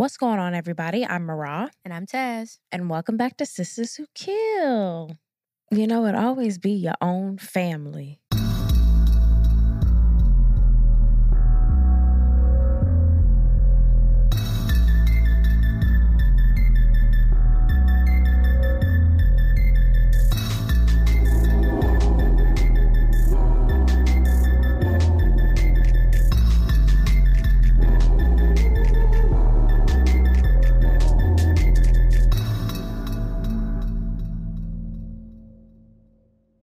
What's going on, everybody? I'm Marah, And I'm Taz. and welcome back to Sistas Who Kill. You know, it always be your own family.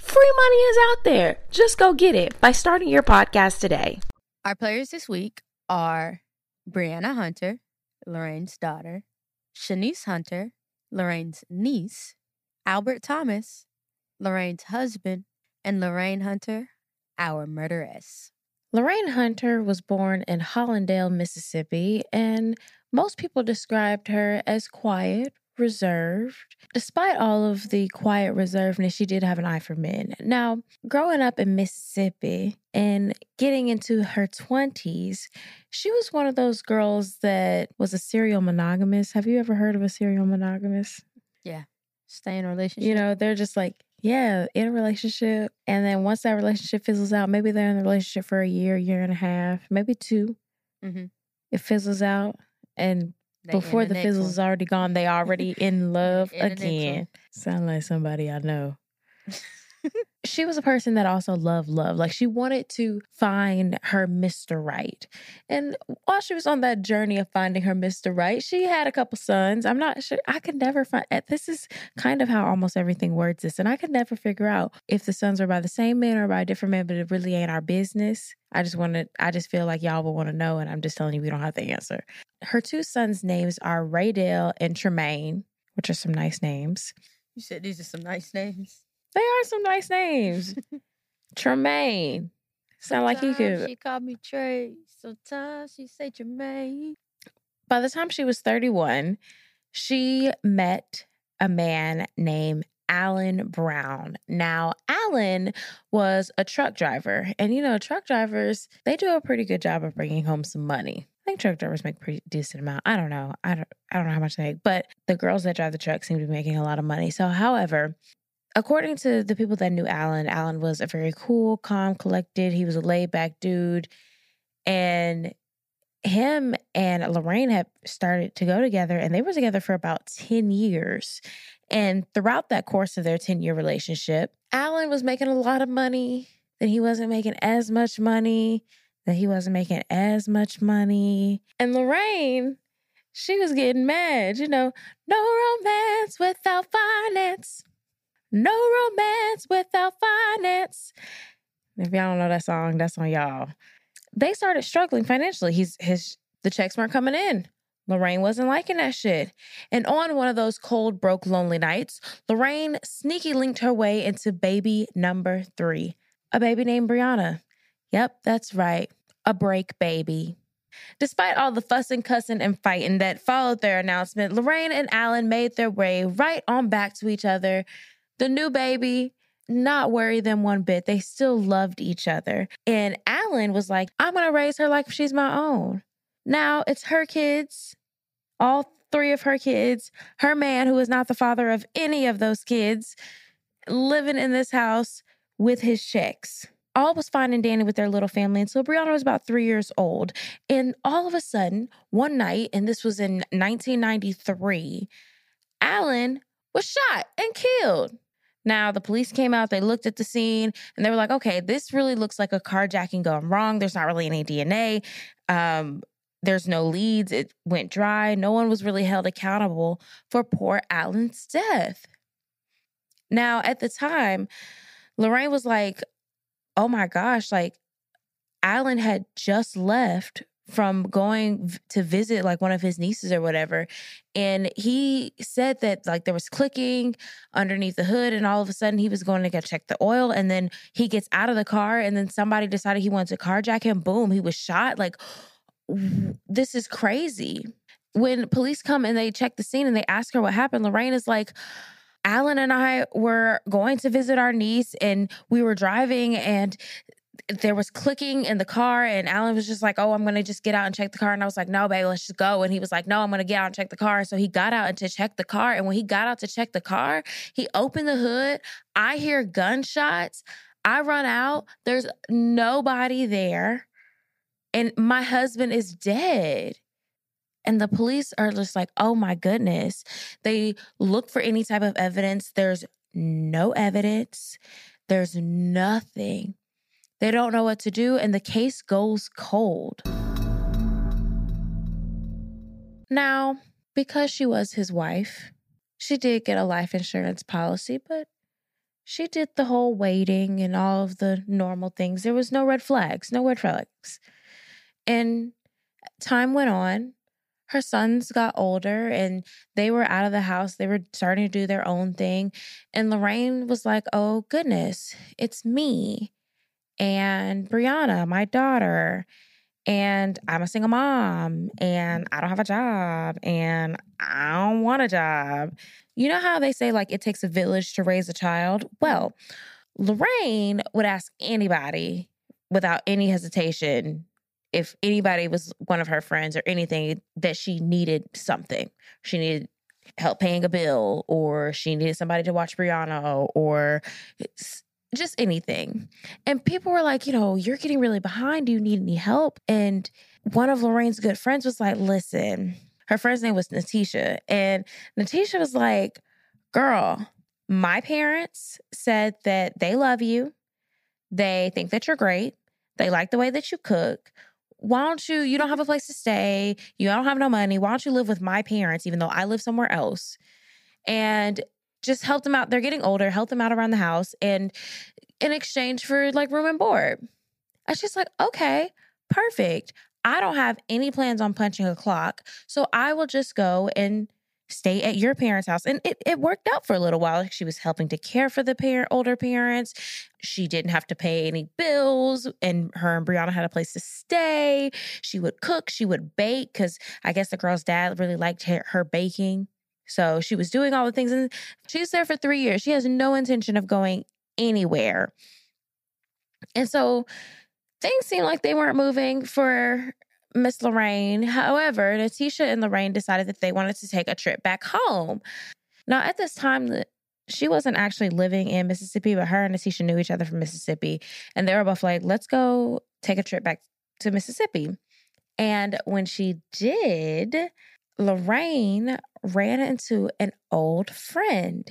Free money is out there. Just go get it by starting your podcast today. Our players this week are Brianna Hunter, Lorraine's daughter, Shaniece Hunter, Lorraine's niece, Albert Thomas, Lorraine's husband, and Lorraine Hunter, our murderess. Lorraine Hunter was born in Hollandale, Mississippi, and most people described her as quiet, reserved. Despite all of the quiet reservedness, she did have an eye for men. Now, growing up in Mississippi and getting into her 20s, she was one of those girls that was a serial monogamous. Have you ever heard of a serial monogamous? Yeah. Stay in a relationship. You know, they're just like, yeah, in a relationship. And then once that relationship fizzles out, maybe they're in the relationship for a year, year and a half, maybe 2 Mhm. It fizzles out. And They before the, next fizzle is already gone, they already in love In the again. Sound like somebody I know. she was a person that also loved love. Like she wanted to find her Mr. Right. And while she was on that journey of finding her Mr. Right, she had a couple sons. I'm not sure. I could never find eh, this is kind of how almost everything words this. And I could never figure out if the sons are by the same man or by a different man, but it really ain't our business. I just wanted I just feel like y'all will want to know, and I'm just telling you we don't have the answer. Her two sons' names are Raydale and Tremaine, which are some nice names. You said these are some nice names. They are some nice names. Tremaine. Sound like he could. She called me Trey. Sometimes she say Tremaine. By the time she was 31, she met a man named Alan Brown. Now, Alan was a truck driver. And you know, truck drivers, they do a pretty good job of bringing home some money. I think truck drivers make a pretty decent amount. I don't know. I don't I don't know how much they make, but the girls that drive the truck seem to be making a lot of money. So, however, according to the people that knew Alan, Alan was a very cool, calm, collected. He was a laid back dude. And him and Lorraine had started to go together and they were together for about 10 years. And throughout that course of their 10 year relationship, Alan was making a lot of money, then he wasn't making as much money, then he wasn't making as much money. And Lorraine, she was getting mad, you know, no romance without finance. No romance without finance. If y'all don't know that song, that's on y'all. They started struggling financially. He's his the checks weren't coming in. Lorraine wasn't liking that shit. And on one of those cold, broke, lonely nights, Lorraine sneaky linked her way into baby number three, a baby named Brianna. Yep, that's right, a break baby. Despite all the fussing, cussing, and fighting that followed their announcement, Lorraine and Alan made their way right on back to each other. The new baby not worry them one bit. They still loved each other. And Alan was like, I'm going to raise her like she's my own. Now it's her kids, all three of her kids, her man, who is not the father of any of those kids, living in this house with his checks. All was fine and dandy with their little family until Brianna was about three years old. And all of a sudden, one night, and this was in 1993, Alan was shot and killed. Now, the police came out, they looked at the scene, and they were like, okay, this really looks like a carjacking gone wrong. There's not really any DNA. Um, there's no leads. It went dry. No one was really held accountable for poor Alan's death. Now, at the time, Lorraine was like, oh my gosh, like Alan had just left from going to visit like one of his nieces or whatever. And he said that like there was clicking underneath the hood, and all of a sudden he was going to go check the oil. And then he gets out of the car, and then somebody decided he wanted to carjack him. Boom, he was shot. Like, this is crazy. When police come and they check the scene and they ask her what happened, Lorraine is like, Alan and I were going to visit our niece and we were driving and there was clicking in the car and Alan was just like, "Oh, I'm to just get out and check the car." And I was like, "No, babe, let's just go." And he was like, "No, I'm to get out and check the car." So he got out and to check the car and when he got out to check the car, he opened the hood. I hear gunshots. I run out. There's nobody there. And my husband is dead. And the police are just like, oh my goodness. They look for any type of evidence. There's no evidence, there's nothing. They don't know what to do, and the case goes cold. Now, because she was his wife, she did get a life insurance policy, but she did the whole waiting and all of the normal things. There was no red flags, no red flags. And time went on. Her sons got older and they were out of the house. They were starting to do their own thing. And Lorraine was like, oh, goodness, it's me and Brianna, my daughter. And I'm a single mom and I don't have a job and I don't want a job. You know how they say, like, it takes a village to raise a child? Well, Lorraine would ask anybody without any hesitation if anybody was one of her friends or anything that she needed something. She needed help paying a bill or she needed somebody to watch Brianna or just anything. And people were like, you know, you're getting really behind. Do you need any help? And one of Lorraine's good friends was like, listen, her friend's name was Natisha. And Natisha was like, girl, my parents said that they love you. They think that you're great. They like the way that you cook. Why don't you? You don't have a place to stay. You don't have no money. Why don't you live with my parents, even though I live somewhere else? And just help them out. They're getting older, help them out around the house. And in exchange for like room and board. I was just like, okay, perfect. I don't have any plans on punching a clock. So I will just go and stay at your parents' house. And it, it worked out for a little while. She was helping to care for the parent older parents. She didn't have to pay any bills. And her and Brianna had a place to stay. She would cook, she would bake, because I guess the girl's dad really liked her, her baking. So she was doing all the things. And she's there for three years. She has no intention of going anywhere. And so things seemed like they weren't moving for Miss Lorraine. However, Natisha and Lorraine decided that they wanted to take a trip back home. Now, at this time, she wasn't actually living in Mississippi, but her and Natisha knew each other from Mississippi. And they were both like, let's go take a trip back to Mississippi. And when she did, Lorraine ran into an old friend.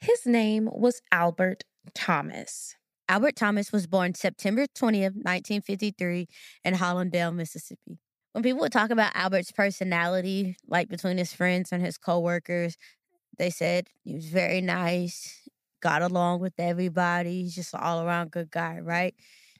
His name was Albert Thomas. Albert Thomas was born September 20th, 1953, in Hollandale, Mississippi. When people would talk about Albert's personality, like between his friends and his coworkers, they said he was very nice, got along with everybody. He's just an all around good guy, right?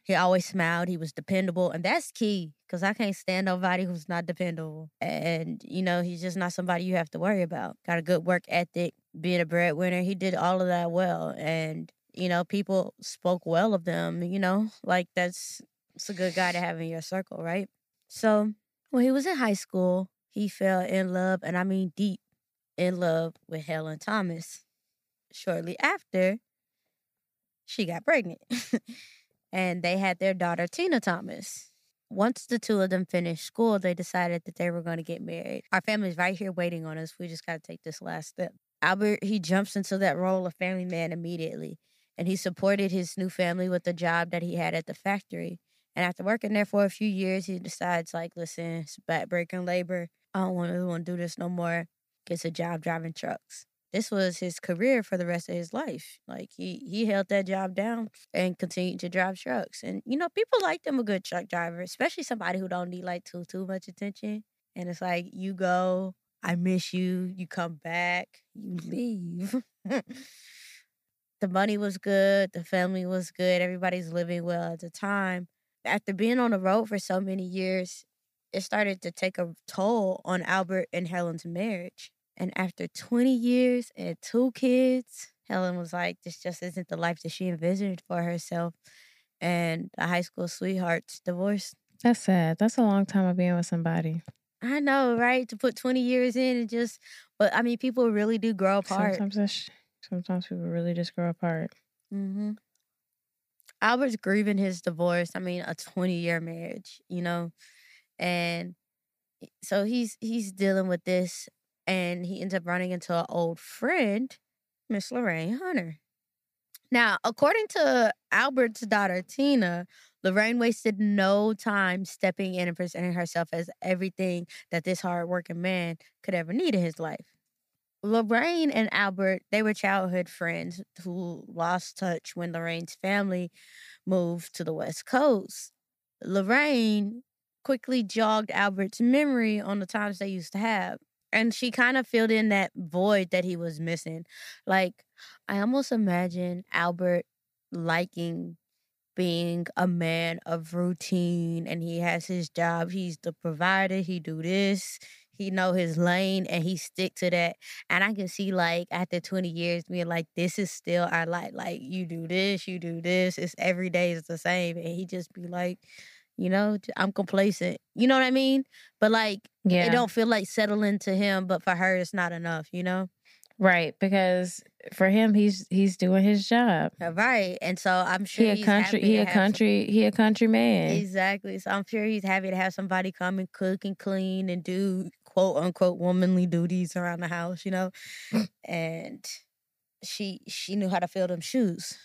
He always smiled. He was dependable. And that's key because I can't stand nobody who's not dependable. And, you know, he's just not somebody you have to worry about. Got a good work ethic, being a breadwinner. He did all of that well. And, you know, people spoke well of them, you know, like that's it's a good guy to have in your circle, right? So when he was in high school, he fell in love, and I mean deep in love with Helen Thomas. Shortly after, she got pregnant. and they had their daughter, Tina Thomas. Once the two of them finished school, they decided that they were going to get married. Our family's right here waiting on us. We just got to take this last step. Albert, he jumps into that role of family man immediately, and he supported his new family with the job that he had at the factory. And after working there for a few years, he decides, like, listen, it's backbreaking labor. I don't want to do this no more. Gets a job driving trucks. This was his career for the rest of his life. Like he he held that job down and continued to drive trucks. And you know, people like them a good truck driver, especially somebody who don't need like too too much attention. And it's like you go, I miss you, you come back, you leave. the money was good, the family was good, everybody's living well at the time. After being on the road for so many years, it started to take a toll on Albert and Helen's marriage. And after 20 years and two kids, Helen was like, this just isn't the life that she envisioned for herself. And the high school sweetheart's divorced. That's sad. That's a long time of being with somebody. I know, right? To put 20 years in and just, but I mean, people really do grow apart. Sometimes sometimes people really just grow apart. hmm Albert's grieving his divorce. I mean, a 20 year marriage, you know? And so he's he's dealing with this and he ends up running into an old friend, Miss Lorraine Hunter. Now, according to Albert's daughter Tina, Lorraine wasted no time stepping in and presenting herself as everything that this hardworking man could ever need in his life. Lorraine and Albert, they were childhood friends who lost touch when Lorraine's family moved to the West Coast. Lorraine quickly jogged Albert's memory on the times they used to have. And she kind of filled in that void that he was missing. Like, I almost imagine Albert liking being a man of routine and he has his job. He's the provider. He do this. He know his lane and he stick to that. And I can see like after 20 years being like, this is still our life. Like you do this, you do this. It's every day is the same. And he just be like, you know, i'm complacent. You know what I mean? But like Yeah. it don't feel like settling to him, but for her it's not enough, you know? Right, because for him, he's he's doing his job. Uh, Right. And so I'm sure He a he's country. happy He a have some- country. He a country man. Exactly. So I'm sure he's happy to have somebody come and cook and clean and do quote unquote womanly duties around the house, you know? and she she knew how to fill them shoes.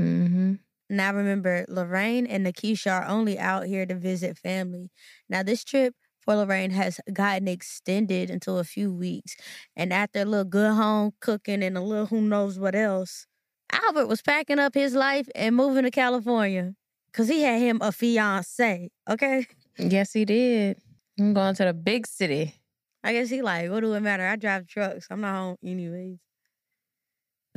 Mm-hmm. Now remember, Lorraine and Nakisha are only out here to visit family. Now this trip for Lorraine has gotten extended until a few weeks. And after a little good home cooking and a little who knows what else, Albert was packing up his life and moving to California. Cause he had him a fiance. Okay. Yes, he did. I'm going to the big city. I guess he like, what do it matter? I drive trucks. I'm not home anyways.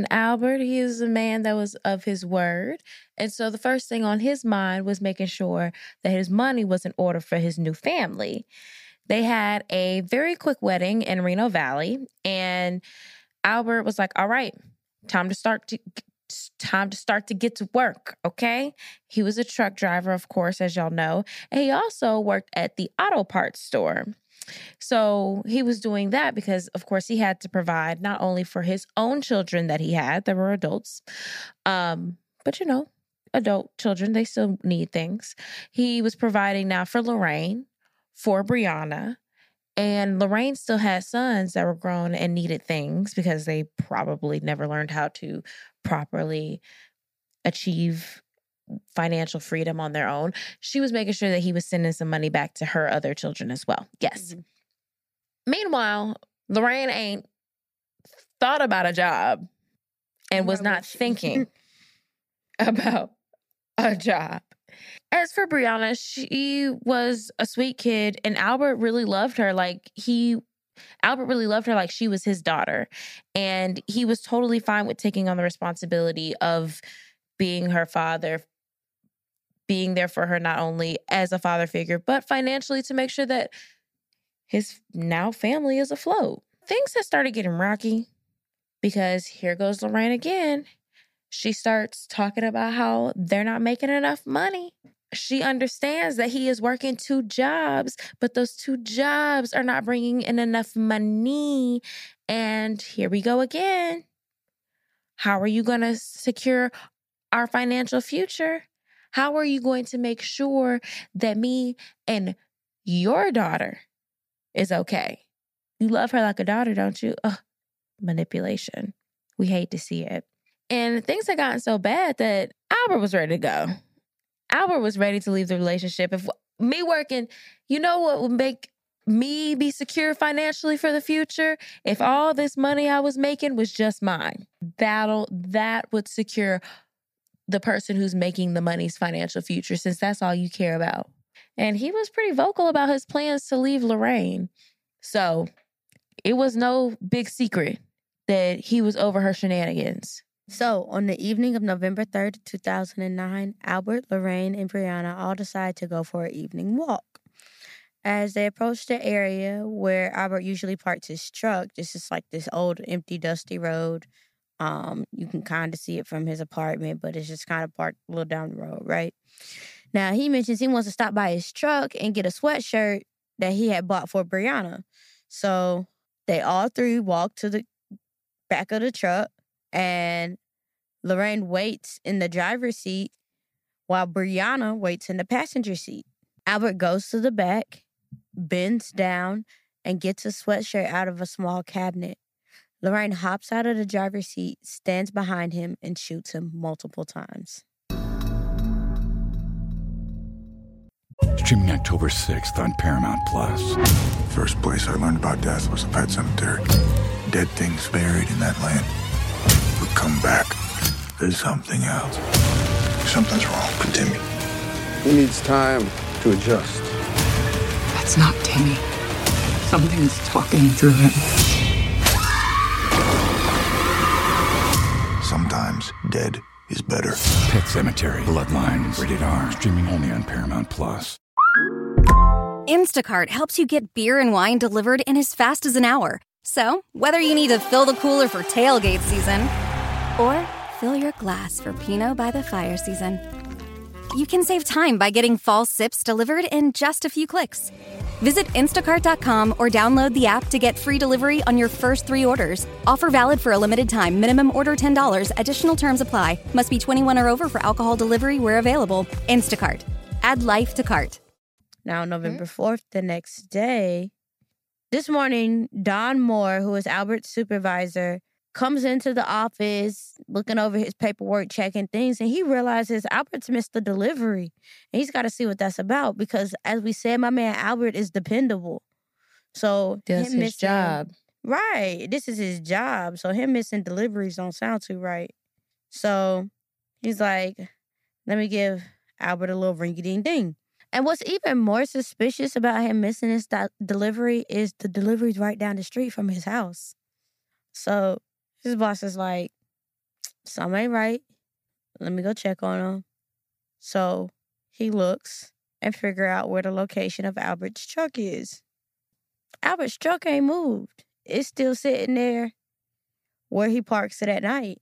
Albert, he is a man that was of his word. And so the first thing on his mind was making sure that his money was in order for his new family. They had a very quick wedding in Reno Valley, and Albert was like, All right, time to start to time to start to get to work, okay? He was a truck driver, of course, as y'all know, and he also worked at the auto parts store. So he was doing that because, of course, he had to provide not only for his own children that he had, that were adults, um, but you know, adult children, they still need things. He was providing now for Lorraine, for Brianna, and Lorraine still had sons that were grown and needed things because they probably never learned how to properly achieve financial freedom on their own. She was making sure that he was sending some money back to her other children as well. Yes. Mhm. Meanwhile, Lorraine ain't thought about a job and was not thinking about a job. As for Brianna, she was a sweet kid and Albert really loved her. Like he Albert really loved her like she was his daughter. And he was totally fine with taking on the responsibility of being her father, being there for her not only as a father figure, but financially to make sure that his now family is afloat. Things had started getting rocky because here goes Lorraine again. She starts talking about how they're not making enough money. She understands that he is working two jobs, but those two jobs are not bringing in enough money. And here we go again. How are you going to secure our financial future? How are you going to make sure that me and your daughter is okay? You love her like a daughter, don't you? Ugh, manipulation. We hate to see it. And things had gotten so bad that Albert was ready to go. Albert was ready to leave the relationship. If me working, you know what would make me be secure financially for the future? If all this money I was making was just mine. That'll that would secure the person who's making the money's financial future since that's all you care about. And he was pretty vocal about his plans to leave Lorraine. So it was no big secret that he was over her shenanigans. So, on the evening of November 3rd, 2009, Albert, Lorraine, and Brianna all decide to go for an evening walk. As they approach the area where Albert usually parks his truck, this is like this old, empty, dusty road. Um, you can kind of see it from his apartment, but it's just kind of parked a little down the road, right? Now he mentions he wants to stop by his truck and get a sweatshirt that he had bought for Brianna. So they all three walk to the back of the truck, and Lorraine waits in the driver's seat while Brianna waits in the passenger seat. Albert goes to the back, bends down, and gets a sweatshirt out of a small cabinet. Lorraine hops out of the driver's seat, stands behind him, and shoots him multiple times. Streaming October 6th on Paramount Plus. First place I learned about death was a pet cemetery. Dead things buried in that land would come back. There's something else. Something's wrong with Timmy. He needs time to adjust. That's not Timmy. Something's talking through him. Sometimes dead is better. Pet Sematary, Bloodlines, rated R. Streaming only on Paramount Plus. Instacart helps you get beer and wine delivered in as fast as an hour. So, whether you need to fill the cooler for tailgate season or fill your glass for Pinot by the fire season, you can save time by getting fall sips delivered in just a few clicks. Visit instacart.com or download the app to get free delivery on your first three orders. Offer valid for a limited time. Minimum order $10. Additional terms apply. Must be 21 or over for alcohol delivery where available. Instacart. Add life to cart. Now, November 4th, the next day, this morning, Don Moore, who is Albert's supervisor, comes into the office looking over his paperwork, checking things, and he realizes Albert's missed the delivery. And he's got to see what that's about because, as we said, my man Albert is dependable. So, Does his missing- job. Right. This is his job. So, him missing deliveries don't sound too right. So, he's like, let me give Albert a little ringy ding ding. And what's even more suspicious about him missing his do- delivery is the delivery's right down the street from his house. So his boss is like, something ain't right. Let me go check on him. So he looks and figure out where the location of Albert's truck is. Albert's truck ain't moved. It's still sitting there where he parks it at night.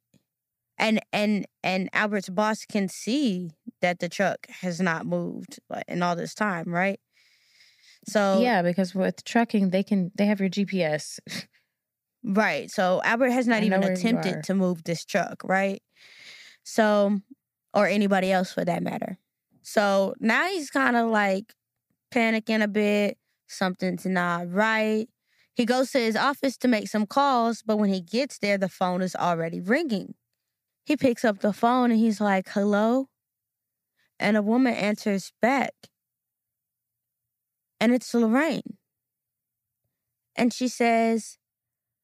And and and Albert's boss can see that the truck has not moved in all this time, right? So Yeah, because with trucking, they can they have your GPS. Right. So Albert has not I even where you are. attempted to move this truck, right? So, or anybody else for that matter. So now he's kind of like panicking a bit. Something's not right. He goes to his office to make some calls, but when he gets there, the phone is already ringing. He picks up the phone and he's like, hello? And a woman answers back. And it's Lorraine. And she says,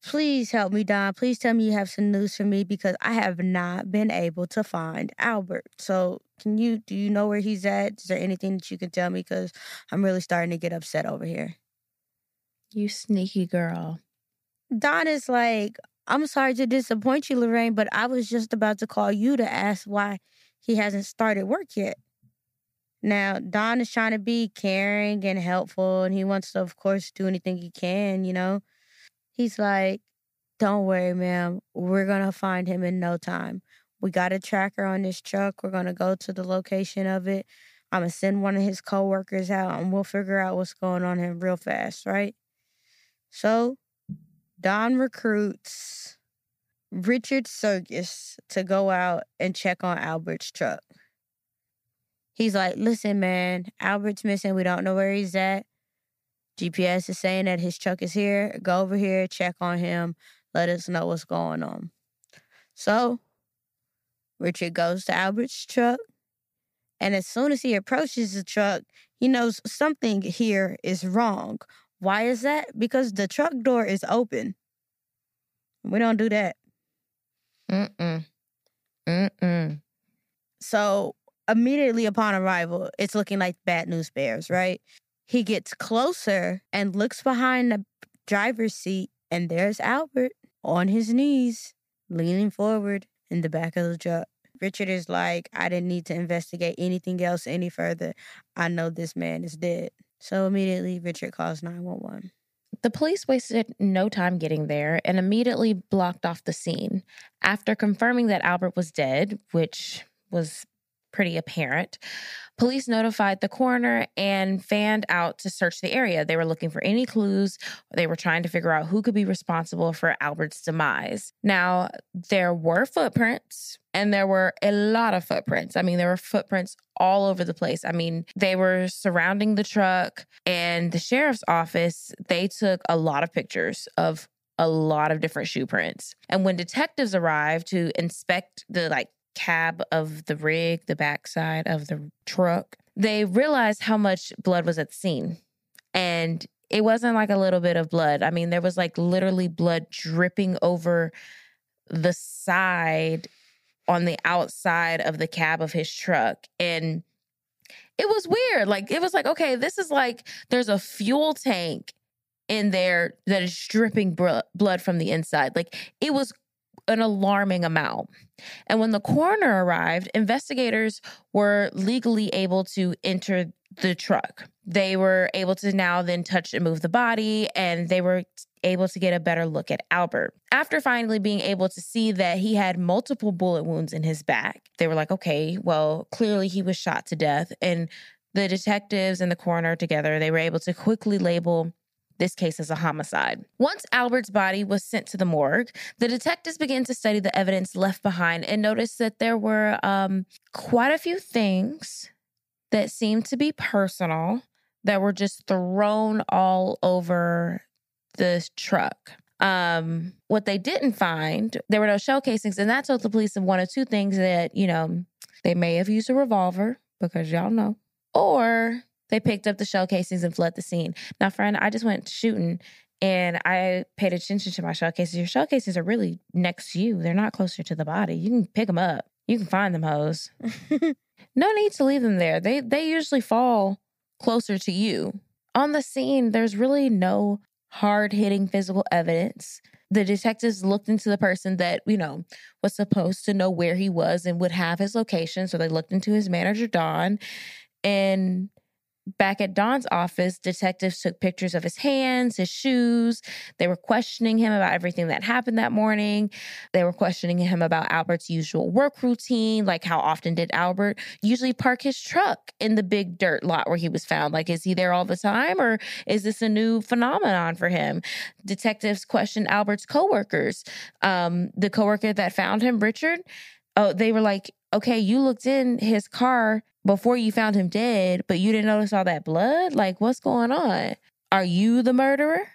Please help me, Don. Please tell me you have some news for me because I have not been able to find Albert. So, can you do you know where he's at? Is there anything that you can tell me? Because I'm really starting to get upset over here. You sneaky girl. Don is like, I'm sorry to disappoint you, Lorraine, but I was just about to call you to ask why he hasn't started work yet. Now, Don is trying to be caring and helpful, and he wants to, of course, do anything he can, you know? He's like, Don't worry, ma'am. We're going to find him in no time. We got a tracker on this truck. We're going to go to the location of it. I'm going to send one of his coworkers out, and we'll figure out what's going on here real fast, right? So, Don recruits Richard Sergis to go out and check on Albert's truck. He's like, listen, man, Albert's missing. We don't know where he's at. GPS is saying that his truck is here. Go over here, check on him, let us know what's going on. So, Richard goes to Albert's truck, and as soon as he approaches the truck, he knows something here is wrong. Why is that? Because the truck door is open. We don't do that. Mm-mm. Mm-mm. So immediately upon arrival, it's looking like bad news bears, right? He gets closer and looks behind the driver's seat, and there's Albert on his knees, leaning forward in the back of the truck. Richard is like, I didn't need to investigate anything else any further. I know this man is dead. So immediately Richard calls 911. The police wasted no time getting there and immediately blocked off the scene. After confirming that Albert was dead, which was pretty apparent, police notified the coroner and fanned out to search the area. They were looking for any clues. They were trying to figure out who could be responsible for Albert's demise. Now, there were footprints and there were a lot of footprints. I mean, there were footprints all over the place. I mean, they were surrounding the truck and the sheriff's office. They took a lot of pictures of a lot of different shoe prints. And when detectives arrived to inspect the like cab of the rig, the backside of the truck, they realized how much blood was at the scene. And it wasn't like a little bit of blood. I mean, there was like literally blood dripping over the side on the outside of the cab of his truck. And it was weird. Like, it was like, okay, this is like there's a fuel tank in there that is dripping blood from the inside. Like, it was an alarming amount. And when the coroner arrived, investigators were legally able to enter the truck. They were able to now then touch and move the body, and they were able to get a better look at Albert. After finally being able to see that he had multiple bullet wounds in his back, they were like, okay, well, clearly he was shot to death. And the detectives and the coroner together, they were able to quickly label this case as a homicide. Once Albert's body was sent to the morgue, the detectives began to study the evidence left behind and noticed that there were um, quite a few things that seemed to be personal that were just thrown all over the truck. Um, what they didn't find, there were no shell casings, and that told the police of one of two things that, you know, they may have used a revolver, because y'all know, or they picked up the shell casings and fled the scene. Now, friend, I just went shooting and I paid attention to my shell cases. Your shell cases are really next to you, they're not closer to the body. You can pick them up, you can find them, hoes. no need to leave them there. They, they usually fall closer to you. On the scene, there's really no hard hitting physical evidence. The detectives looked into the person that, you know, was supposed to know where he was and would have his location. So they looked into his manager, Don, and Back at Don's office, detectives took pictures of his hands, his shoes. They were questioning him about everything that happened that morning. They were questioning him about Albert's usual work routine, like how often did Albert usually park his truck in the big dirt lot where he was found? Like, is he there all the time or is this a new phenomenon for him? Detectives questioned Albert's coworkers. Um, the coworker that found him, Richard, oh, they were like, okay, you looked in his car before you found him dead, but you didn't notice all that blood? Like, what's going on? Are you the murderer?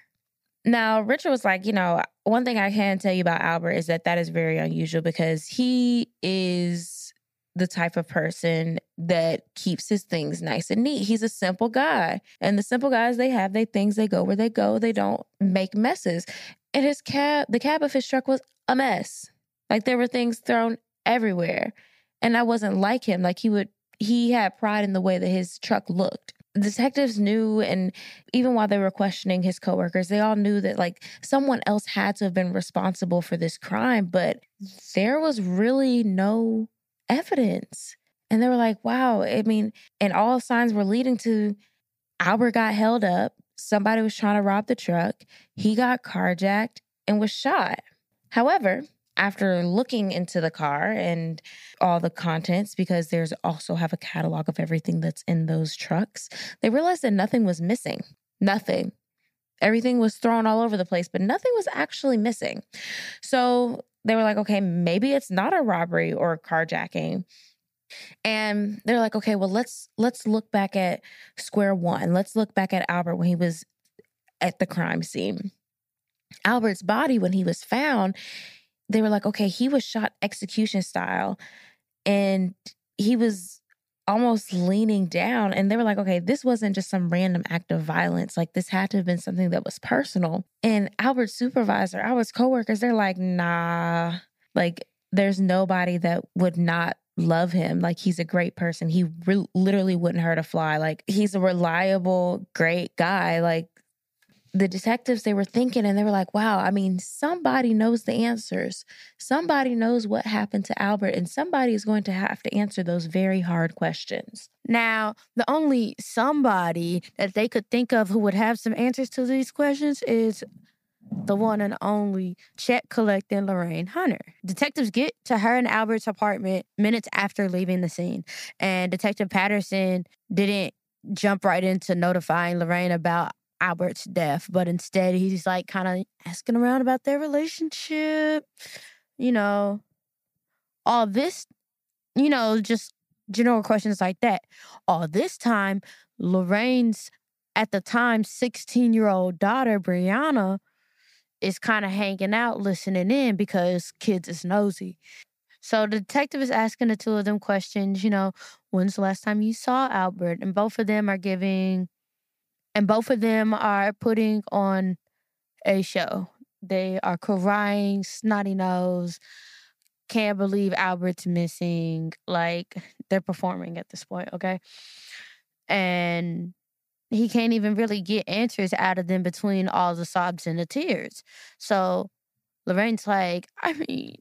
Now, Richard was like, you know, one thing I can tell you about Albert is that that is very unusual because he is the type of person that keeps his things nice and neat. He's a simple guy. And the simple guys they have, they things they go where they go. They don't make messes. And his cab, the cab of his truck was a mess. Like there were things thrown everywhere. And I wasn't like him. Like he would he had pride in the way that his truck looked. Detectives knew, and even while they were questioning his coworkers, they all knew that like someone else had to have been responsible for this crime, but there was really no evidence. And they were like, wow, I mean, and all signs were leading to Albert got held up. Somebody was trying to rob the truck. He got carjacked and was shot. However, after looking into the car and all the contents because there's also have a catalog of everything that's in those trucks they realized that nothing was missing. Nothing. Everything was thrown all over the place but nothing was actually missing. So they were like okay maybe it's not a robbery or a carjacking. And they're like okay well let's let's look back at square one. Let's look back at albert when he was at the crime scene. Albert's body when he was found they were like, okay, he was shot execution style and he was almost leaning down. And they were like, okay, this wasn't just some random act of violence. Like, this had to have been something that was personal. And Albert's supervisor, Albert's coworkers, they're like, nah, like, there's nobody that would not love him. Like, he's a great person. He re- literally wouldn't hurt a fly. Like, he's a reliable, great guy. Like, the detectives they were thinking and they were like wow i mean somebody knows the answers somebody knows what happened to albert and somebody is going to have to answer those very hard questions Now, the only somebody that they could think of who would have some answers to these questions is the one and only check collecting Lorraine Hunter. Detectives get to her and Albert's apartment minutes after leaving the scene, and Detective Patterson didn't jump right into notifying Lorraine about Albert's death, but instead he's like kind of asking around about their relationship, you know, all this, you know, just general questions like that. All this time, Lorraine's at the time 16 year old daughter, Brianna, is kind of hanging out, listening in because kids is nosy. So the detective is asking the two of them questions, you know, when's the last time you saw Albert? And both of them are giving, and both of them are putting on a show. They are crying, snotty nose, can't believe Albert's missing. Like they're performing at this point, okay? And he can't even really get answers out of them between all the sobs and the tears. So Lorraine's like, I mean,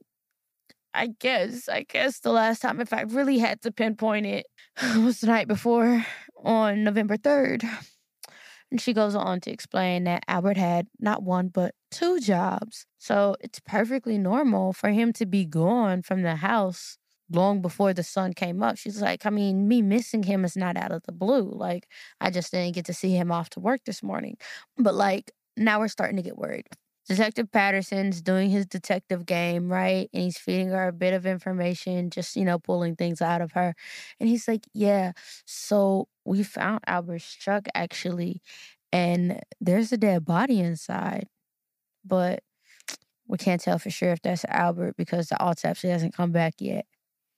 I guess, I guess the last time, if I really had to pinpoint it, was the night before on November 3rd. And she goes on to explain that Albert had not one, but two jobs. So it's perfectly normal for him to be gone from the house long before the sun came up. She's like, I mean, me missing him is not out of the blue. Like, I just didn't get to see him off to work this morning. But like, now we're starting to get worried. Detective Patterson's doing his detective game, right? And he's feeding her a bit of information, just, you know, pulling things out of her. And he's like, Yeah, so we found Albert's truck actually, and there's a dead body inside. But we can't tell for sure if that's Albert because the autopsy hasn't come back yet.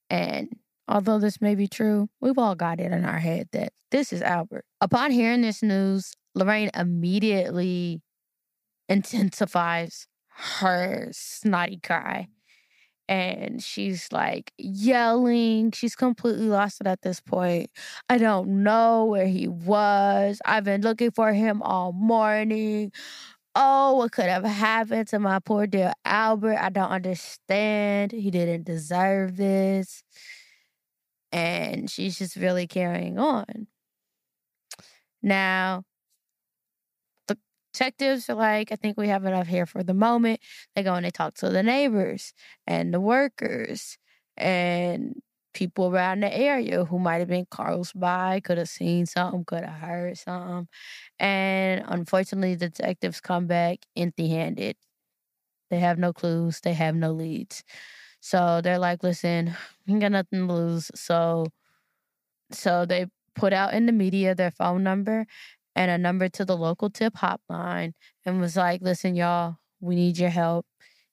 And although this may be true, we've all got it in our head that this is Albert. Upon hearing this news, Lorraine immediately intensifies her snotty cry. And she's like yelling. She's completely lost it at this point. I don't know where he was. I've been looking for him all morning. Oh, what could have happened to my poor dear Albert? I don't understand. He didn't deserve this. And she's just really carrying on. Now, detectives are like, I think we have enough here for the moment. They go and they talk to the neighbors and the workers and people around the area who might have been close by, could have seen something, could have heard something. And unfortunately, detectives come back empty handed. They have no clues, they have no leads. So they're like, listen, we got nothing to lose. So so they put out in the media their phone number and a number to the local tip hotline and was like, listen, y'all, we need your help.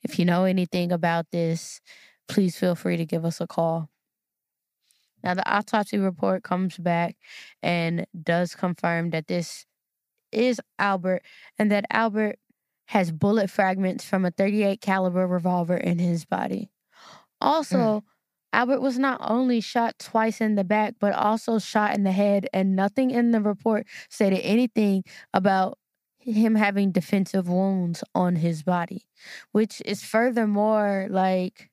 If you know anything about this, please feel free to give us a call. Now, the autopsy report comes back and does confirm that this is Albert and that Albert has bullet fragments from a 38 caliber revolver in his body. Mm. Also, Albert was not only shot twice in the back, but also shot in the head, and nothing in the report stated anything about him having defensive wounds on his body, which is furthermore like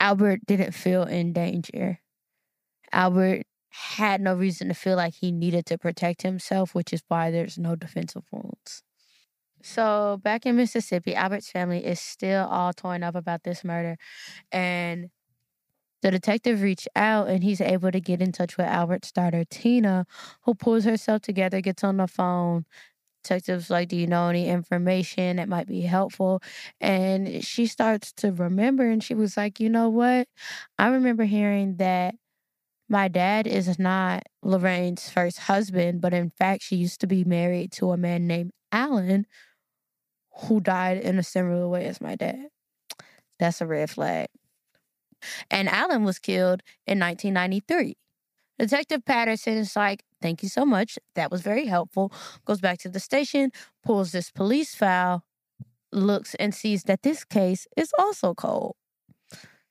Albert didn't feel in danger. Albert had no reason to feel like he needed to protect himself, which is why there's no defensive wounds. So, back in Mississippi, Albert's family is still all torn up about this murder. And the detective reached out and he's able to get in touch with Albert's daughter, Tina, who pulls herself together, gets on the phone. Detective's like, Do you know any information that might be helpful? And she starts to remember and she was like, You know what? I remember hearing that my dad is not Lorraine's first husband, but in fact, she used to be married to a man named Alan who died in a similar way as my dad. That's a red flag. And Alan was killed in 1993. Detective Patterson is like, Thank you so much. That was very helpful. Goes back to the station, pulls this police file, looks and sees that this case is also cold.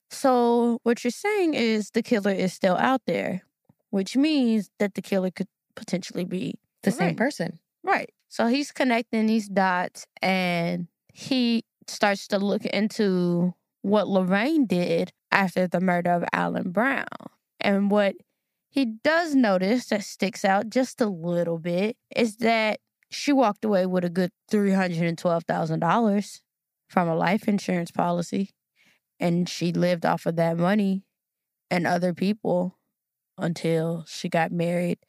So, what you're saying is the killer is still out there, which means that the killer could potentially be The same Right. person. Right. So he's connecting these dots and he starts to look into what Lorraine did after the murder of Alan Brown. And what he does notice that sticks out just a little bit is that she walked away with a good $312,000 from a life insurance policy. And she lived off of that money and other people until she got married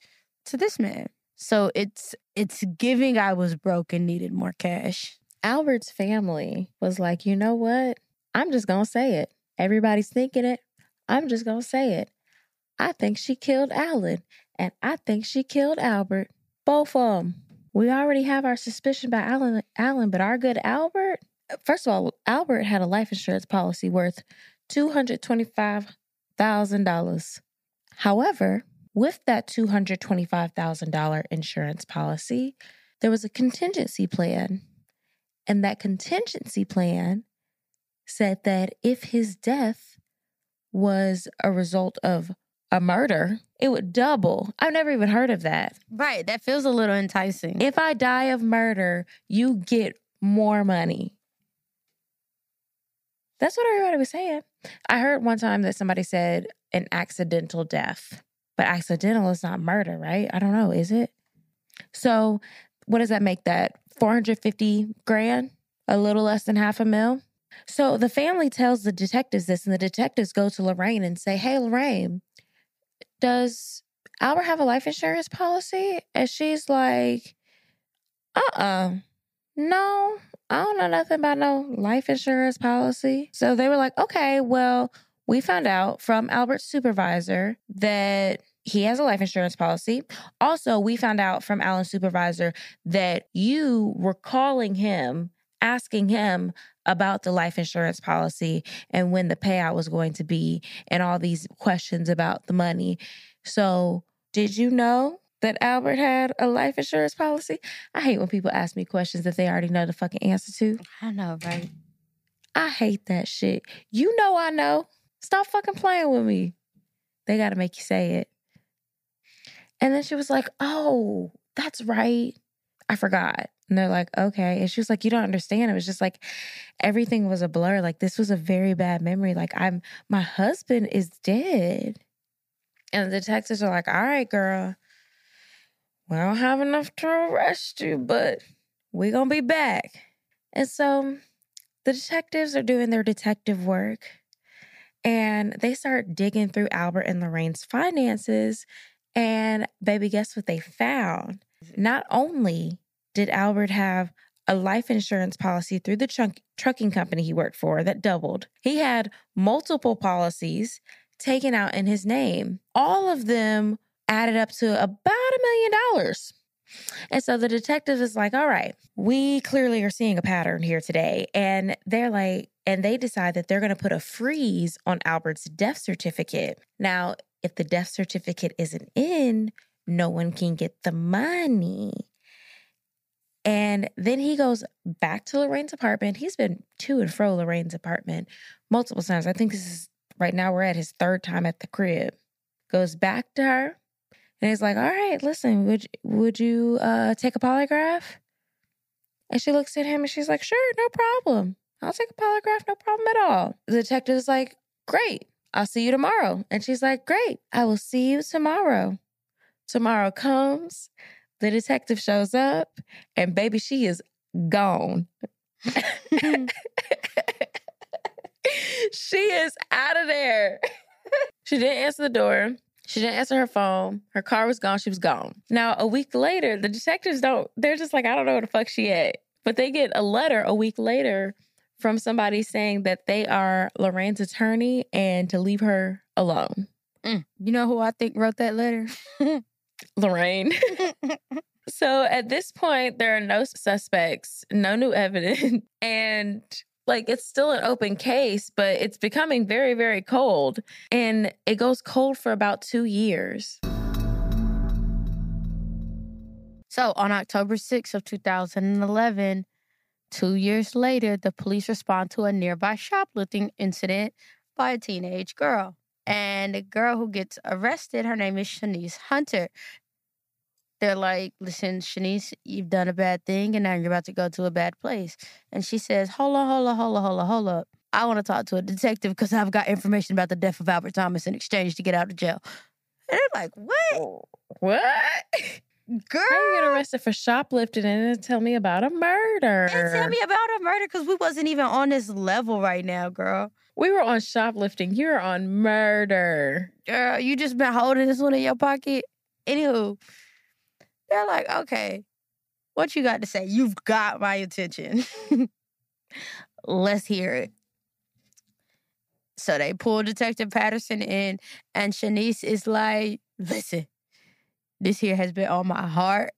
to this man. So it's it's giving I was broke and needed more cash. Albert's family was like, you know what? I'm just gonna say it. Everybody's thinking it. I'm just gonna say it. I think she killed Alan, and I think she killed Albert. Both of them. We already have our suspicion about Alan, Alan, but our good Albert. First of all, Albert had a life insurance policy worth two hundred twenty-five thousand dollars. However, with that $225,000 insurance policy, there was a contingency plan. And that contingency plan said that if his death was a result of a murder, it would double. I've never even heard of that. Right. That feels a little enticing. If I die of murder, you get more money. That's what everybody was saying. I heard one time that somebody said an accidental death, but accidental is not murder, right? I don't know. Is it? So, what does that make that? 450 grand? A little less than half a mil? So the family tells the detectives this, and the detectives go to Lorraine and say, Hey, Lorraine, does Albert have a life insurance policy? And she's like, Uh uh-uh. uh No, I don't know nothing about no life insurance policy. So they were like, Okay, well, we found out from Albert's supervisor that he has a life insurance policy. Also, we found out from Alan's supervisor that you were calling him asking him about the life insurance policy and when the payout was going to be and all these questions about the money. So, did you know that Albert had a life insurance policy? I hate when people ask me questions that they already know the fucking answer to. I know, right? I hate that shit. You know I know. Stop fucking playing with me. They got to make you say it. And then she was like, "Oh, that's right. I forgot." And they're like, okay. And she was like, you don't understand. It was just like everything was a blur. Like this was a very bad memory. Like I'm, my husband is dead. And the detectives are like, all right, girl, we don't have enough to arrest you, but we gonna be back. And so the detectives are doing their detective work and they start digging through Albert and Lorraine's finances. And baby, guess what they found? Not only did Albert have a life insurance policy through the trunk, trucking company he worked for that doubled. He had multiple policies taken out in his name. All of them added up to about a million dollars. And so the detective is like, all right, we clearly are seeing a pattern here today. And they're like, and they decide that they're going to put a freeze on Albert's death certificate. Now, if the death certificate isn't in, no one can get the money. And then he goes back to Lorraine's apartment. He's been to and fro Lorraine's apartment multiple times. I think this is right now we're at his third time at the crib. Goes back to her and he's like, All right, listen, would would you uh take a polygraph? And she looks at him and she's like, Sure, no problem. I'll take a polygraph, no problem at all. The detective's like, Great, I'll see you tomorrow. And she's like, Great, I will see you tomorrow. Tomorrow comes. The detective shows up, and baby, she is gone. she is out of there. she didn't answer the door. She didn't answer her phone. Her car was gone. She was gone. Now, a week later, the detectives don't, they're just like, I don't know where the fuck she at. But they get a letter a week later from somebody saying that they are Lorraine's attorney and to leave her alone. Mm. You know who I think wrote that letter? Lorraine. so at this point, there are no suspects, no new evidence, and like it's still an open case, but it's becoming very, very cold. And it goes cold for about two years. So on October 6th of 2011, two years later, the police respond to a nearby shoplifting incident by a teenage girl. And the girl who gets arrested, her name is Shaniece Hunter. they're like, listen, Shaniece, you've done a bad thing and now you're about to go to a bad place. And she says, hold on, hold on, hold on, hold on, hold up. I want to talk to a detective because I've got information about the death of Albert Thomas in exchange to get out of jail. And they're like, what? Oh, what? Girl. How you get arrested for shoplifting and then tell me about a murder? And tell me about a murder because we wasn't even on this level right now, girl. We were on shoplifting. You're on murder. Girl, you just been holding this one in your pocket. Anywho, they're like, okay, what you got to say? You've got my attention. Let's hear it. So they pull Detective Patterson in, and Shaniece is like, listen, this here has been on my heart.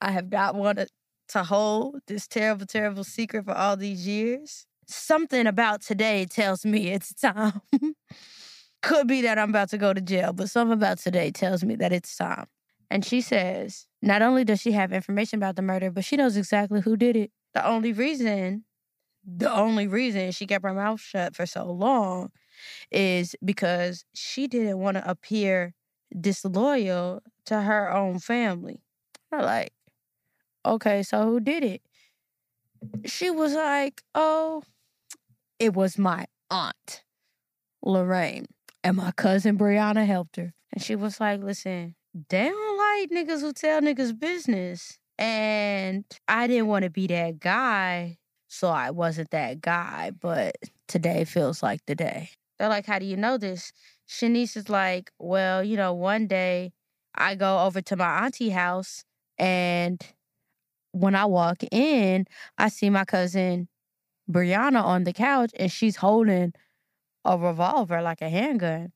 I have not wanted to hold this terrible, terrible secret for all these years. Something about today tells me it's time. Could be that I'm about to go to jail, but something about today tells me that it's time. And she says, not only does she have information about the murder, but she knows exactly who did it. The only reason, the only reason she kept her mouth shut for so long is because she didn't want to appear disloyal to her own family. I'm like, okay, so who did it? She was like, oh, it was my aunt, Lorraine, and my cousin Brianna helped her. And she was like, listen, they don't like niggas who tell niggas business. And I didn't want to be that guy, so I wasn't that guy. But today feels like the day. They're like, how do you know this? Shaniece is like, well, you know, one day I go over to my auntie house and when I walk in, I see my cousin Brianna on the couch and she's holding a revolver like a handgun.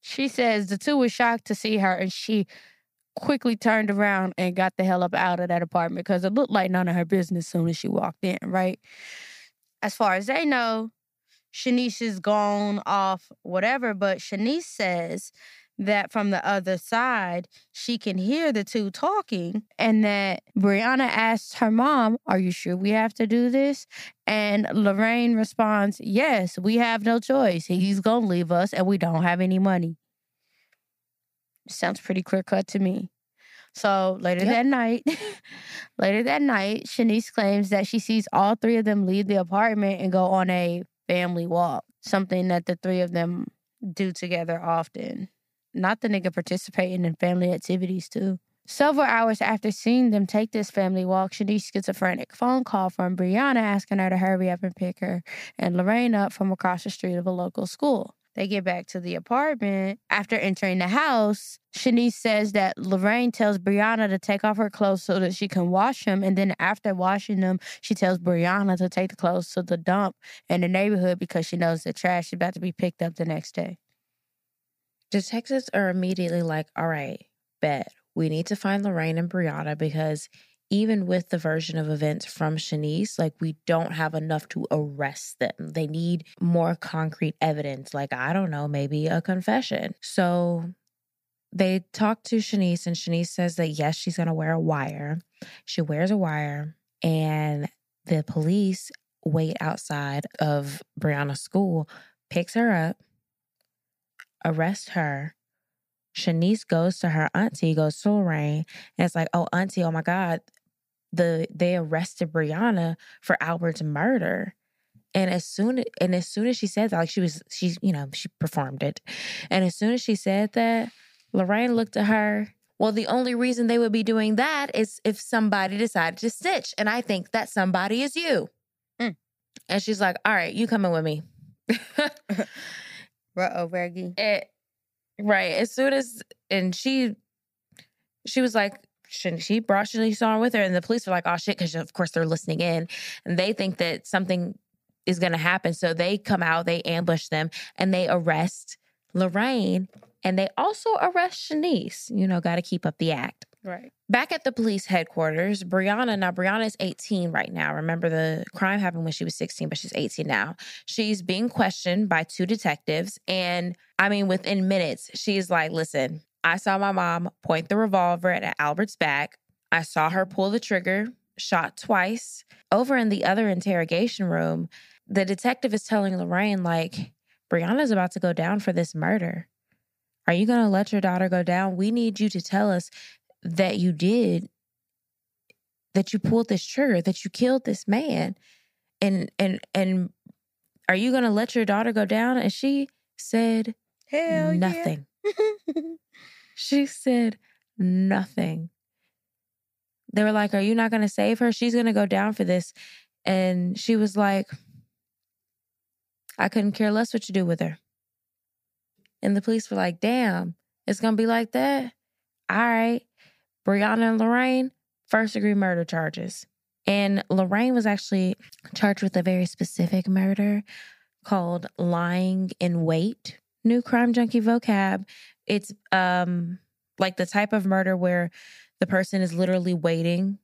She says the two were shocked to see her and she quickly turned around and got the hell up out of that apartment because it looked like none of her business soon as she walked in, right? As far as they know, Shaniece is gone off, whatever, but Shaniece says that from the other side, she can hear the two talking, and that Brianna asks her mom, Are you sure we have to do this? And Lorraine responds, Yes, we have no choice. He's gonna leave us, and we don't have any money. Sounds pretty clear cut to me. So later Yep. that night, later that night, Shaniece claims that she sees all three of them leave the apartment and go on a family walk, something that the three of them do together often. Not the nigga participating in family activities too. Several hours after seeing them take this family walk, Shaniece gets a frantic phone call from Brianna asking her to hurry up and pick her and Lorraine up from across the street of a local school. They get back to the apartment. After entering the house, Shaniece says that Lorraine tells Brianna to take off her clothes so that she can wash them. And then after washing them, she tells Brianna to take the clothes to the dump in the neighborhood because she knows the trash is about to be picked up the next day. Detectives are immediately like, all right, bet. We need to find Lorraine and Brianna because even with the version of events from Shaniece, like we don't have enough to arrest them. They need more concrete evidence, like, I don't know, maybe a confession. So they talk to Shaniece, and Shaniece says that yes, she's going to wear a wire. She wears a wire, and the police wait outside of Brianna's school, picks her up, arrest her. Shaniece goes to her auntie, goes to Lorraine, and it's like, oh, auntie, oh my God, the they arrested Brianna for Albert's murder. And as soon and as soon as she said that, like she was, she, you know, she performed it. And as soon as she said that, Lorraine looked at her. Well, the only reason they would be doing that is if somebody decided to snitch. And I think that somebody is you. Mm. And she's like, all right, you coming with me. Ruh-oh, Reggie. it, right. As soon as and she she was like she, she brought Shaniece on with her, and the police are like, "Oh shit!" Because of course they're listening in, and they think that something is going to happen. So they come out, they ambush them, and they arrest Lorraine, and they also arrest Shanice. You know, got to keep up the act. Right. Back at the police headquarters, Brianna, now Brianna is 18 right now. Remember, the crime happened when she was 16, but she's 18 now. She's being questioned by two detectives. And I mean, within minutes, she's like, listen, I saw my mom point the revolver at Albert's back. I saw her pull the trigger, shot twice. Over in the other interrogation room, the detective is telling Lorraine, like, Brianna's about to go down for this murder. Are you going to let your daughter go down? We need you to tell us that you did, that you pulled this trigger, that you killed this man. And, and, and are you going to let your daughter go down? And she said Hell nothing. yeah. She said nothing. They were like, Are you not going to save her? She's going to go down for this. And she was like, I couldn't care less what you do with her. And the police were like, Damn, it's going to be like that? All right. Brianna and Lorraine, first degree murder charges. And Lorraine was actually charged with a very specific murder called lying in wait. New crime junkie vocab. It's um like the type of murder where the person is literally waiting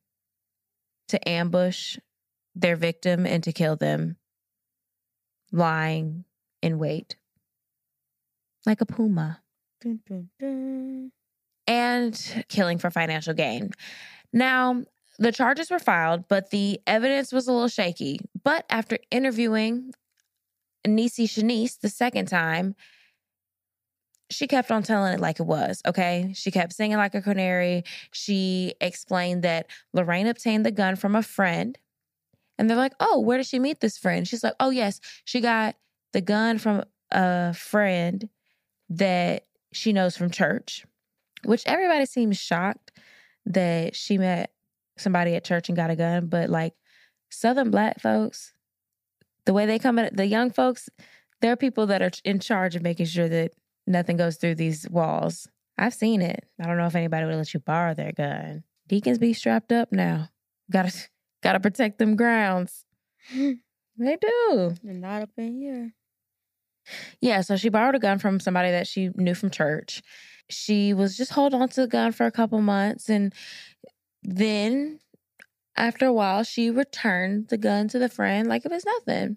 to ambush their victim and to kill them, lying in wait, like a puma, Dun, dun, dun. and killing for financial gain. Now, the charges were filed, but the evidence was a little shaky. But after interviewing Nisi Shaniece the second time, she kept on telling it like it was, okay? She kept singing like a canary. She explained that Lorraine obtained the gun from a friend. And they're like, oh, where did she meet this friend? She's like, oh, yes, she got the gun from a friend that she knows from church, which everybody seems shocked that she met somebody at church and got a gun. But like Southern black folks, the way they come at the young folks, there are people that are in charge of making sure that nothing goes through these walls. I've seen it. I don't know if anybody would let you borrow their gun. Deacons be strapped up now. Gotta gotta protect them grounds. They do. They're not up in here. Yeah, so she borrowed a gun from somebody that she knew from church. She was just holding on to the gun for a couple months and then after a while she returned the gun to the friend like it was nothing.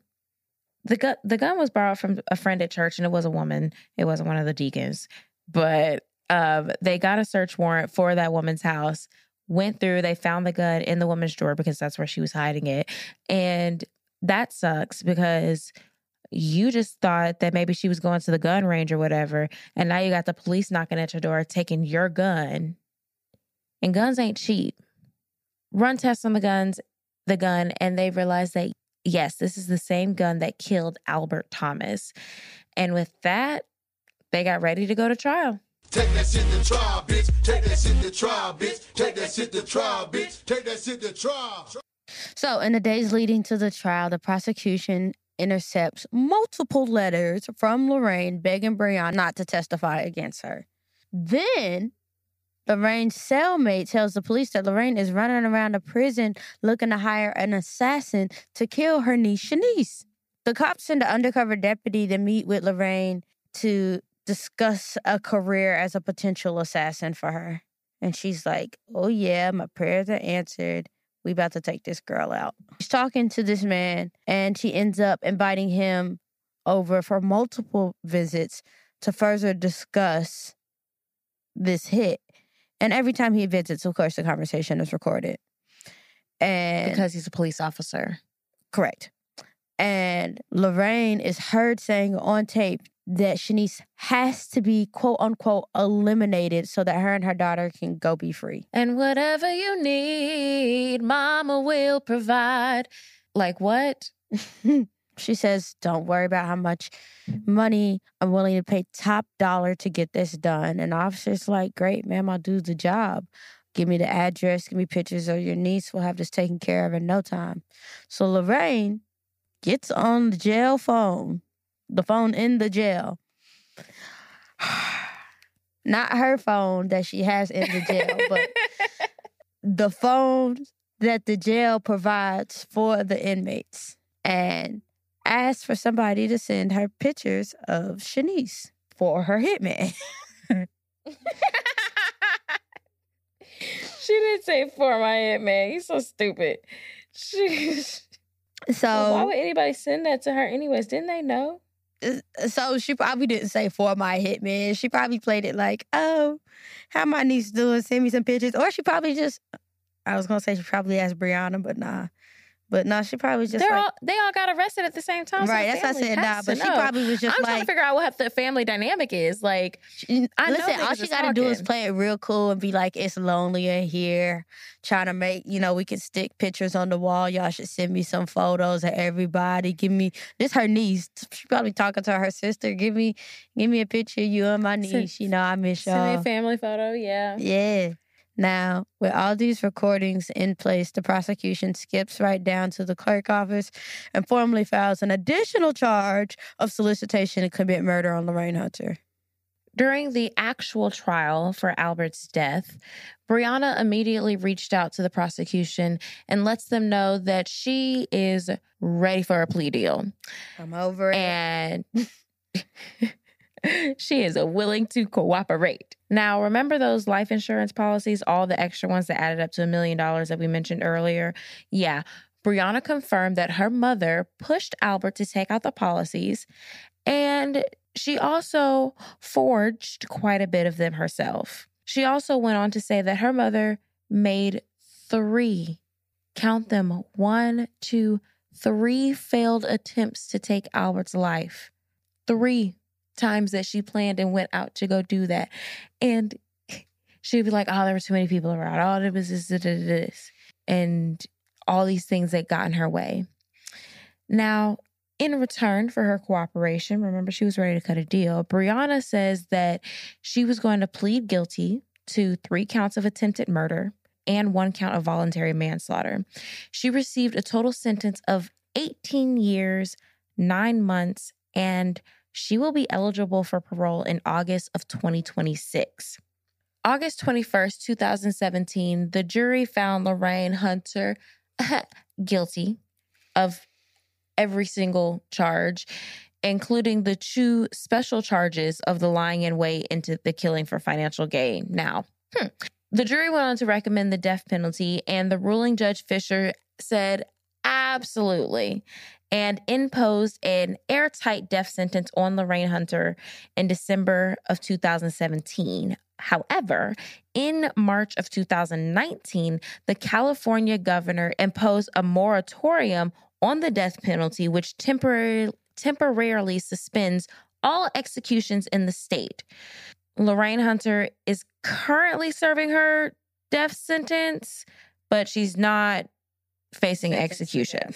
The gun the gun was borrowed from a friend at church and it was a woman. It wasn't one of the deacons. But um they got a search warrant for that woman's house. Went through, they found the gun in the woman's drawer because that's where she was hiding it. And that sucks because you just thought that maybe she was going to the gun range or whatever. And now you got the police knocking at your door, taking your gun. And guns ain't cheap. Run tests on the guns, the gun, and they realized that yes, this is the same gun that killed Albert Thomas. And with that, they got ready to go to trial. Take that shit to trial, bitch. Take that shit to trial, bitch. Take that shit to trial, bitch. Take that shit to trial. So, in the days leading to the trial, the prosecution intercepts multiple letters from Lorraine begging Breon not to testify against her. Then, Lorraine's cellmate tells the police that Lorraine is running around the prison looking to hire an assassin to kill her niece, Shaniece. The cops send an undercover deputy to meet with Lorraine to discuss a career as a potential assassin for her. And she's like, Oh, yeah, my prayers are answered. We about to take this girl out. She's talking to this man, and she ends up inviting him over for multiple visits to further discuss this hit. And every time he visits, of course, the conversation is recorded. And Because he's a police officer. correct. And Lorraine is heard saying on tape that Shaniece has to be quote unquote eliminated so that her and her daughter can go be free. And whatever you need, mama will provide. Like what? She says, Don't worry about how much mm-hmm. money I'm willing to pay top dollar to get this done. And the officer's like, Great, ma'am, I'll do the job. Give me the address, give me pictures of your niece. We'll have this taken care of in no time. So Lorraine gets on the jail phone, the phone in the jail. Not her phone that she has in the jail, but the phone that the jail provides for the inmates. And asked for somebody to send her pictures of Shaniece for her hitman. she didn't say for my head, man. He's so stupid. She, So why would anybody send that to her anyways? Didn't they know? Uh, so she probably didn't say for my hitman. She probably played it like, oh, how my niece doing? Send me some pictures. Or she probably just I was gonna say she probably asked Brianna, but nah. But no, she probably just They're like, all they all got arrested at the same time. right. the That's what I said. Nah, but she know. probably was just I'm trying to figure out what the family dynamic is. Like, I know Listen, all she got to do is play it real cool and be like, "It's lonely in here." Trying to make, you know, we can stick pictures on the wall. Y'all should send me some photos of everybody. Give me this. Her niece. She probably talking to her sister. Give me, give me a picture of you and my Send- niece. You know, I miss send me y'all. a family photo. Yeah. Yeah. Now, with all these recordings in place, the prosecution skips right down to the clerk office and formally files an additional charge of solicitation to commit murder on Lorraine Hunter. During the actual trial for Albert's death, Brianna immediately reached out to the prosecution and lets them know that she is ready for a plea deal. I'm over it. and she is willing to cooperate. Now, remember those life insurance policies, all the extra ones that added up to a million dollars that we mentioned earlier? Yeah. Brianna confirmed that her mother pushed Albert to take out the policies, and she also forged quite a bit of them herself. She also went on to say that her mother made three, count them, one, two, three failed attempts to take Albert's life. Three times that she planned and went out to go do that. And she'd be like, oh, there were too many people around. Oh, it was this, this, this, this. And all these things that got in her way. Now, in return for her cooperation, remember she was ready to cut a deal. Brianna says that she was going to plead guilty to three counts of attempted murder and one count of voluntary manslaughter. She received a total sentence of 18 years, nine months, and she will be eligible for parole in August of 2026. August 21st, 2017, the jury found Lorraine Hunter guilty of every single charge, including the two special charges of the lying in wait into the killing for financial gain. Now, hmm, the jury went on to recommend the death penalty, and the ruling Judge Fisher said absolutely and imposed an airtight death sentence on Lorraine Hunter in December of 2017. However, in March of 2019, the California governor imposed a moratorium on the death penalty, which temporarily temporarily suspends all executions in the state. Lorraine Hunter is currently serving her death sentence, but she's not facing execution.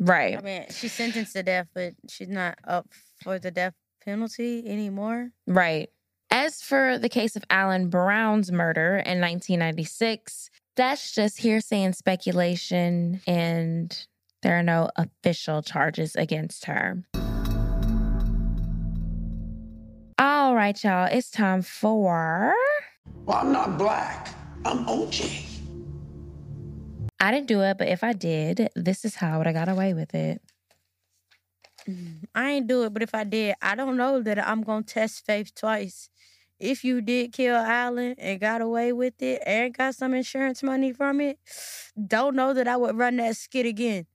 Death. Right. I mean, she's sentenced to death, but she's not up for the death penalty anymore. Right. As for the case of Alan Brown's murder in 1996, that's just hearsay and speculation, and there are no official charges against her. All right, y'all, it's time for. Well, I'm not black. I'm OJ. I didn't do it, but if I did, this is how I would have got away with it. Mm, I ain't do it, but if I did, I don't know that I'm gonna test faith twice. If you did kill Alan and got away with it and got some insurance money from it, don't know that I would run that skit again.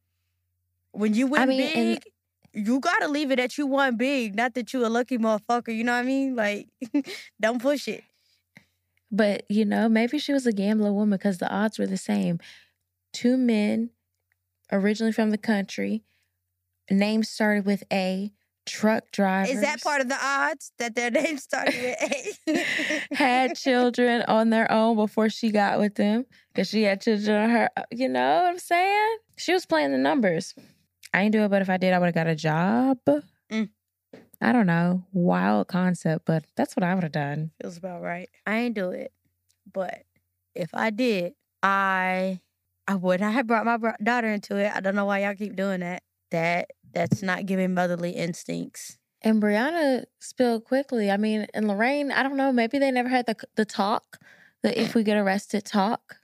When you win mean, and- big, you gotta leave it that you won big, not that you a lucky motherfucker. You know what I mean? Like, don't push it. But, you know, maybe she was a gambler woman because the odds were the same. Two men, originally from the country, names started with A, truck drivers. Is that part of the odds that their name started with A? had children on their own before she got with them because she had children on her. You know what I'm saying? She was playing the numbers. I ain't do it, but if I did, I would have got a job. Mm. I don't know. Wild concept, but that's what I would have done. Feels about right. I ain't do it, but if I did, I I would not have brought my daughter into it. I don't know why y'all keep doing that. That that's not giving motherly instincts. And Brianna spilled quickly. I mean, and Lorraine, I don't know. Maybe they never had the the talk, the if we get arrested talk,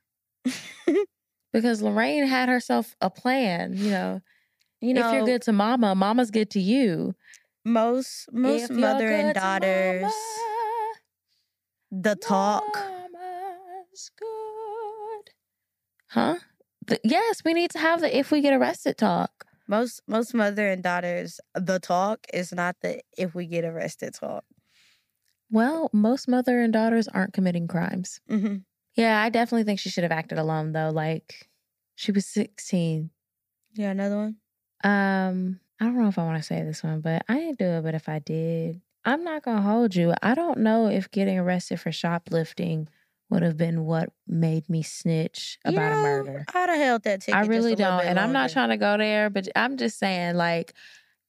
because Lorraine had herself a plan. You know, You know, if you're good to Mama, Mama's good to you. most most If mother and daughters, Mama, the talk. Mama's good. Huh? Yes, we need to have the if we get arrested talk. Most most mother and daughters, the talk is not the if we get arrested talk. Well, most mother and daughters aren't committing crimes. hmm Yeah, I definitely think she should have acted alone though. Like she was 16. Yeah, another one. Um, I don't know if I want to say this one, but I didn't do it. But if I did, I'm not gonna hold you. I don't know if getting arrested for shoplifting would have been what made me snitch You about a murder. I'd have held that ticket. I just a really don't, and I'm not trying to go there, but I'm just saying, like,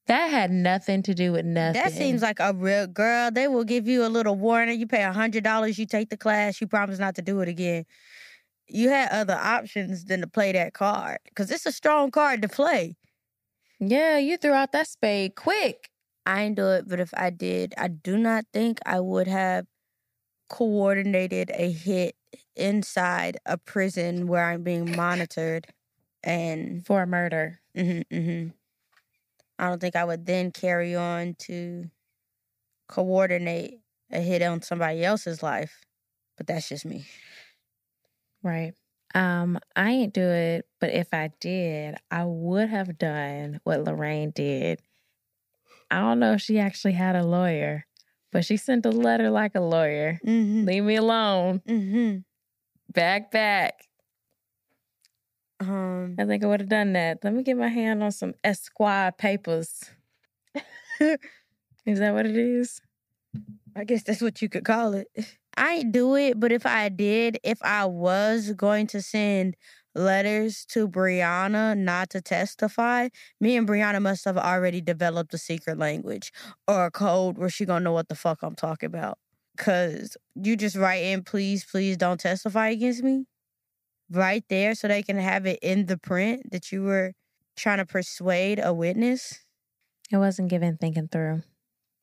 that had nothing to do with nothing. That seems like a real girl. They will give you a little warning. You pay a hundred dollars. You take the class. You promise not to do it again. You had other options than to play that card because it's a strong card to play. yeah, you threw out that spade quick. I ain't do it, but if I did, I do not think I would have coordinated a hit inside a prison where I'm being monitored. And for a murder. hmm hmm I don't think I would then carry on to coordinate a hit on somebody else's life. But that's just me. Right. Um, I ain't do it, but if I did, I would have done what Lorraine did. I don't know if she actually had a lawyer, but she sent a letter like a lawyer. Mm-hmm. Leave me alone. Mm-hmm. Back, back. Um, I think I would have done that. Let me get my hand on some Esquire papers. is that what it is? I guess that's what you could call it. I ain't do it, but if I did, if I was going to send letters to Brianna not to testify, me and Brianna must have already developed a secret language or a code where she gonna know what the fuck I'm talking about. Cause you just write in, please, please don't testify against me. Right there, so they can have it in the print that you were trying to persuade a witness. It wasn't given thinking through.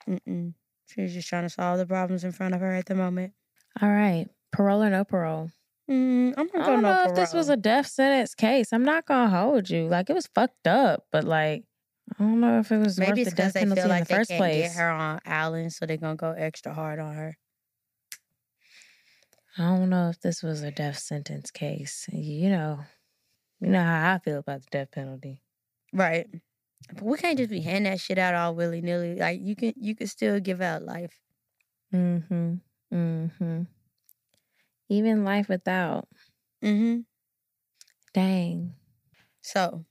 Mm-mm. She was just trying to solve the problems in front of her at the moment. All right. Parole or no parole? Mm, I'm I not don't going know if this was a death sentence case. I'm not gonna hold you. Like it was fucked up, but like I don't know if it was Maybe worth the death penalty feel in like the first place. get her on Alan, so they're gonna go extra hard on her. I don't know if this was a death sentence case. You know, you know how I feel about the death penalty. Right. But we can't just be handing that shit out all willy nilly. Like you can you can still give out life. Mm-hmm. Mm-hmm. Even life without. Mm-hmm. Dang. So,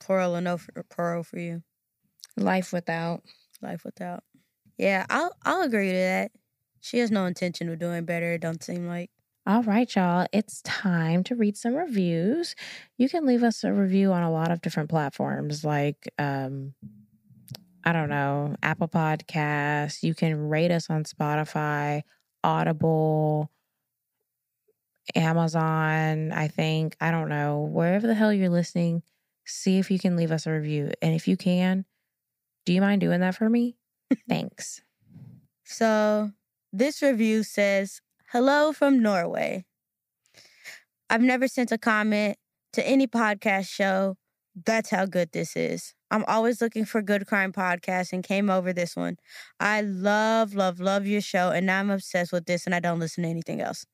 parole or no for, for you? Life without. Life without. Yeah, I'll I'll agree to that. She has no intention of doing better. It don't seem like. All right, y'all. It's time to read some reviews. You can leave us a review on a lot of different platforms, like um, I don't know, Apple Podcasts. You can rate us on Spotify, Audible, Amazon. I think I don't know wherever the hell you're listening. See if you can leave us a review, and if you can, do you mind doing that for me? Thanks. So this review says, Hello from Norway. I've never sent a comment to any podcast show. That's how good this is. I'm always looking for good crime podcasts and came over this one. I love, love, love your show, and now I'm obsessed with this and I don't listen to anything else.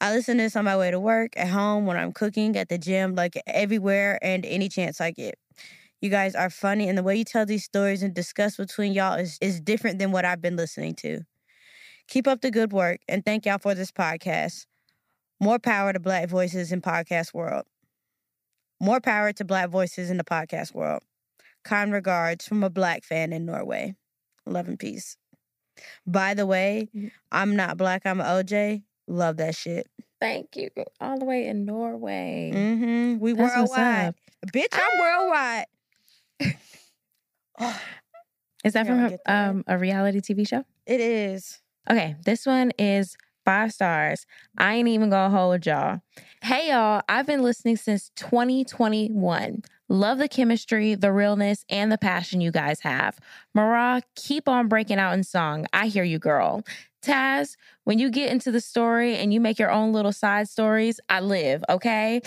I listen to this on my way to work, at home, when I'm cooking, at the gym, like everywhere and any chance I get. You guys are funny, and the way you tell these stories and discuss between y'all is, is different than what I've been listening to. Keep up the good work, and thank y'all for this podcast. More power to Black voices in podcast world. More power to Black voices in the podcast world. Kind regards from a Black fan in Norway. Love and peace. By the way, mm-hmm. I'm not Black. I'm OJ. Love that shit. Thank you. All the way in Norway. Mm-hmm. We That's worldwide. Bitch, I'm worldwide. Is that from a, um, a reality TV show? It is. Okay, this one is five stars. I ain't even gonna hold y'all. Hey y'all, I've been listening since 2021. Love the chemistry, the realness, and the passion you guys have. Marah, keep on breaking out in song. I hear you, girl. Taz, when you get into the story and you make your own little side stories, I live, okay?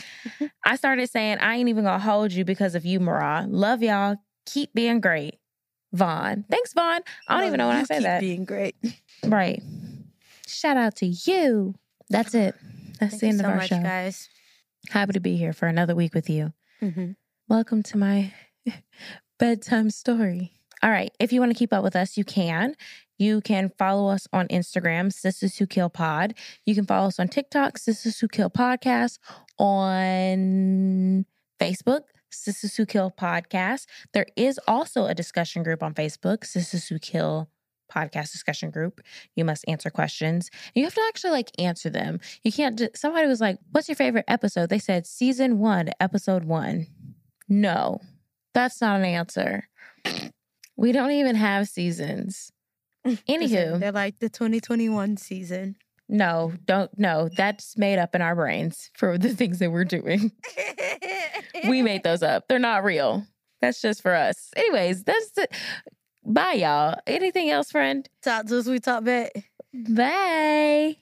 I started saying I ain't even gonna hold you because of you, Marah. Love y'all. Keep being great. Vaughn. Thanks, Vaughn. I don't even know when I say keep that. Being great. Right. Shout out to you. That's it. That's Thank the end so of our much, show. guys. Happy to be here for another week with you. Mm-hmm. Welcome to my bedtime story. All right. If you want to keep up with us, you can. You can follow us on Instagram, Sistas Who Kill Pod. You can follow us on TikTok, Sistas Who Kill Podcast. On Facebook, Sistas Who Kill podcast. There is also a discussion group on Facebook, Sistas Who Kill podcast discussion group. You must answer questions. You have to actually like answer them. You can't just, somebody was like, What's your favorite episode? They said season one, episode one. No, that's not an answer. We don't even have seasons. Anywho, They're like the 2021 season. no, don't, no, that's made up in our brains for the things that we're doing. we made those up. They're not real. That's just for us. Anyways, that's it. bye, y'all. Anything else, friend? Talk to us, we talk back. Bye.